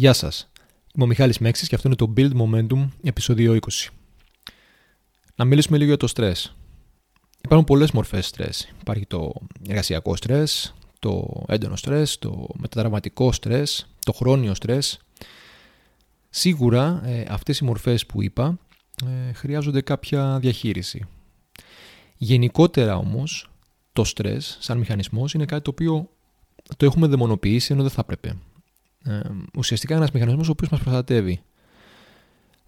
Γεια σας. Είμαι ο Μιχάλης Μέξης και αυτό είναι το Build Momentum επεισόδιο 20. Να μιλήσουμε λίγο για το στρες. Υπάρχουν πολλές μορφές στρες. Υπάρχει το εργασιακό στρες, το έντονο στρες, το μεταδραματικό στρες, το χρόνιο στρες. Σίγουρα ε, αυτές οι μορφές που είπα ε, χρειάζονται κάποια διαχείριση. Γενικότερα όμως το στρες σαν μηχανισμός είναι κάτι το οποίο το έχουμε δαιμονοποιήσει ενώ δεν θα έπρεπε. Ε, ουσιαστικά ένας μηχανισμός ο οποίος μας προστατεύει.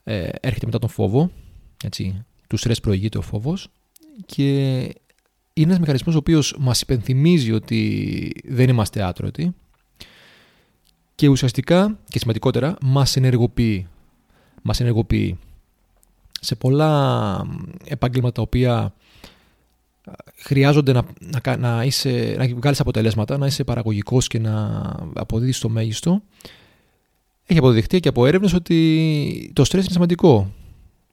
Ε, έρχεται μετά τον φόβο, έτσι, τους στρες προηγείται ο φόβος και είναι ένας μηχανισμός ο οποίος μας υπενθυμίζει ότι δεν είμαστε άτρωτοι και ουσιαστικά και σημαντικότερα μας ενεργοποιεί. Μας ενεργοποιεί σε πολλά επάγγελματα τα οποία χρειάζονται να, να, να, είσαι, να βγάλεις αποτελέσματα, να είσαι παραγωγικός και να αποδίδεις το μέγιστο, έχει αποδειχτεί και από έρευνες ότι το στρες είναι σημαντικό.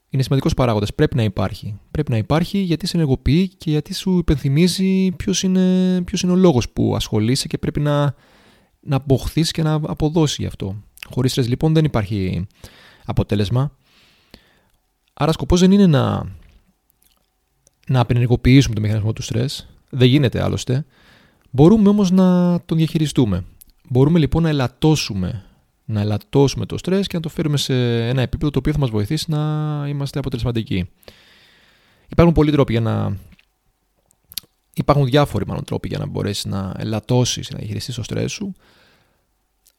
Είναι σημαντικός παράγοντας. Πρέπει να υπάρχει. Πρέπει να υπάρχει γιατί σε ενεργοποιεί και γιατί σου υπενθυμίζει ποιος είναι, ποιος είναι ο λόγος που ασχολείσαι και πρέπει να, να αποχθείς και να αποδώσεις γι' αυτό. Χωρίς στρες λοιπόν δεν υπάρχει αποτέλεσμα. Άρα σκοπός δεν είναι να να απενεργοποιήσουμε το μηχανισμό του στρες. Δεν γίνεται άλλωστε. Μπορούμε όμως να τον διαχειριστούμε. Μπορούμε λοιπόν να ελαττώσουμε, να ελαττώσουμε το στρες και να το φέρουμε σε ένα επίπεδο το οποίο θα μας βοηθήσει να είμαστε αποτελεσματικοί. Υπάρχουν πολλοί τρόποι για να... Υπάρχουν διάφοροι μάλλον τρόποι για να μπορέσεις να ελαττώσεις, να διαχειριστείς το στρες σου.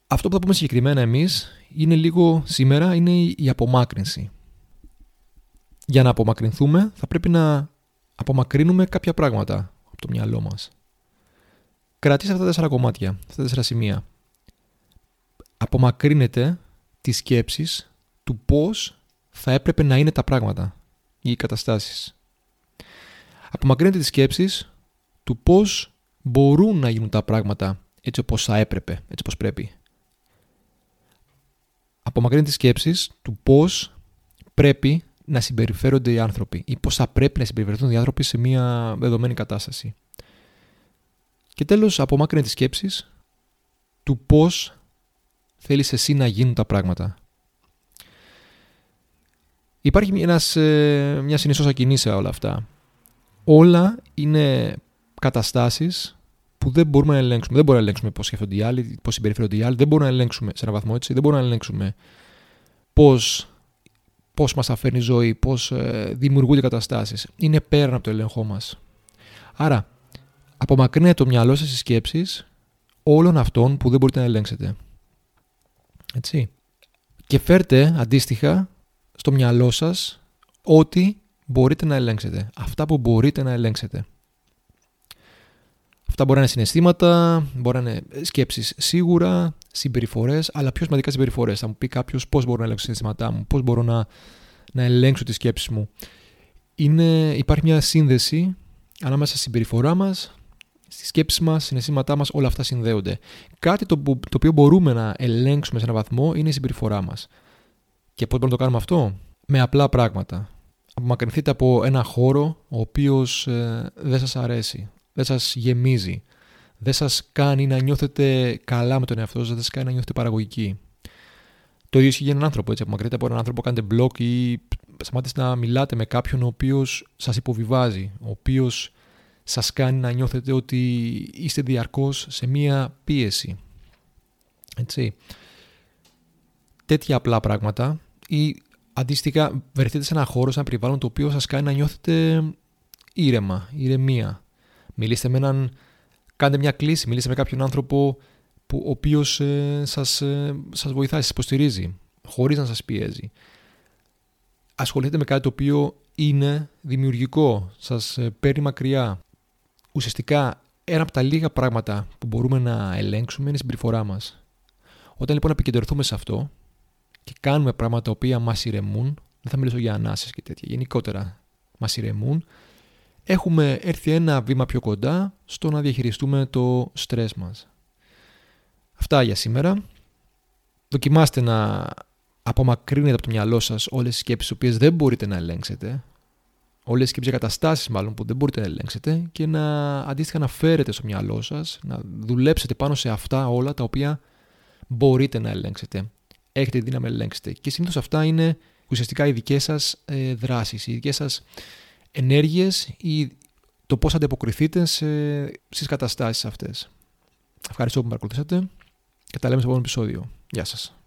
Αυτό που θα πούμε συγκεκριμένα εμείς είναι λίγο σήμερα είναι η απομάκρυνση. Για να απομακρυνθούμε θα πρέπει να απομακρύνουμε κάποια πράγματα από το μυαλό μας. Κρατήστε αυτά τα τέσσερα κομμάτια, αυτά τα τέσσερα σημεία. Απομακρύνετε τις σκέψεις του πώς θα έπρεπε να είναι τα πράγματα ή οι καταστάσεις. Απομακρύνετε τις σκέψεις του πώς μπορούν να γίνουν τα πράγματα έτσι όπως θα έπρεπε, έτσι όπως πρέπει. Απομακρύνετε τις σκέψεις του πώς πρέπει να συμπεριφέρονται οι άνθρωποι ή πώς θα πρέπει να συμπεριφερθούν οι άνθρωποι σε μια δεδομένη κατάσταση. Και τέλος, απομάκρυνε τις σκέψεις του πώς θέλεις εσύ να γίνουν τα πράγματα. Υπάρχει ένας, ε, μια συνιστόσα κοινή σε όλα αυτά. Όλα είναι καταστάσεις που δεν μπορούμε να ελέγξουμε. Δεν μπορούμε να ελέγξουμε πώς σκέφτονται οι άλλοι, πώς συμπεριφέρονται οι άλλοι. Δεν μπορούμε να ελέγξουμε σε ένα βαθμό έτσι. Δεν μπορούμε να ελέγξουμε πώς πώς μας αφαίρνει η ζωή, πώς ε, δημιουργούνται καταστάσεις. Είναι πέραν από το έλεγχό μας. Άρα, απομακρύνετε το μυαλό σας στις σκέψεις όλων αυτών που δεν μπορείτε να ελέγξετε. Έτσι. Και φέρτε αντίστοιχα στο μυαλό σας ό,τι μπορείτε να ελέγξετε. Αυτά που μπορείτε να ελέγξετε. Αυτά μπορεί να είναι συναισθήματα, μπορεί να είναι σκέψεις σίγουρα, συμπεριφορές, αλλά πιο σημαντικά συμπεριφορές. Θα μου πει κάποιος πώς μπορώ να ελέγξω τα συναισθήματά μου, πώς μπορώ να, να ελέγξω τι σκέψει μου. Είναι, υπάρχει μια σύνδεση ανάμεσα στη συμπεριφορά μας, στι σκέψει μας, συναισθήματά μας, όλα αυτά συνδέονται. Κάτι το, το οποίο μπορούμε να ελέγξουμε σε έναν βαθμό είναι η συμπεριφορά μας. Και πώς μπορούμε να το κάνουμε αυτό, με απλά πράγματα. Απομακρυνθείτε από ένα χώρο ο οποίος ε, δεν σας αρέσει, δεν σας γεμίζει, δεν σας κάνει να νιώθετε καλά με τον εαυτό σας, δεν σας κάνει να νιώθετε παραγωγικοί. Το ίδιο ισχύει για έναν άνθρωπο. Έτσι, απομακρύνετε από έναν άνθρωπο, κάνετε μπλοκ ή σταματήστε να μιλάτε με κάποιον ο οποίος σας υποβιβάζει, ο οποίος σας κάνει να νιώθετε ότι είστε διαρκώς σε μία πίεση. Έτσι. Τέτοια απλά πράγματα ή αντίστοιχα βρεθείτε σε ένα χώρο, σε ένα περιβάλλον το οποίο σας κάνει να νιώθετε ήρεμα, ηρεμία. Μιλήστε με έναν κάντε μια κλίση, μιλήστε με κάποιον άνθρωπο που, ο οποίος ε, σας, ε, σας βοηθάει, σας υποστηρίζει, χωρίς να σας πιέζει. Ασχοληθείτε με κάτι το οποίο είναι δημιουργικό, σας ε, παίρνει μακριά. Ουσιαστικά, ένα από τα λίγα πράγματα που μπορούμε να ελέγξουμε είναι η συμπεριφορά μας. Όταν λοιπόν επικεντρωθούμε σε αυτό και κάνουμε πράγματα τα οποία μας ηρεμούν, δεν θα μιλήσω για ανάσες και τέτοια, γενικότερα μας ηρεμούν, έχουμε έρθει ένα βήμα πιο κοντά στο να διαχειριστούμε το στρες μας. Αυτά για σήμερα. Δοκιμάστε να απομακρύνετε από το μυαλό σας όλες τις σκέψεις τις οποίες δεν μπορείτε να ελέγξετε, όλες τις σκέψεις καταστάσεις μάλλον που δεν μπορείτε να ελέγξετε και να αντίστοιχα να φέρετε στο μυαλό σας, να δουλέψετε πάνω σε αυτά όλα τα οποία μπορείτε να ελέγξετε. έχετε τη δύναμη να ελέγξετε. Και συνήθως αυτά είναι ουσιαστικά οι δικές σας ε, δράσεις, οι δικές σας ενέργειες ή το πώς ανταποκριθείτε στις καταστάσεις αυτές. Ευχαριστώ που με παρακολουθήσατε και τα λέμε στο επόμενο επεισόδιο. Γεια σας.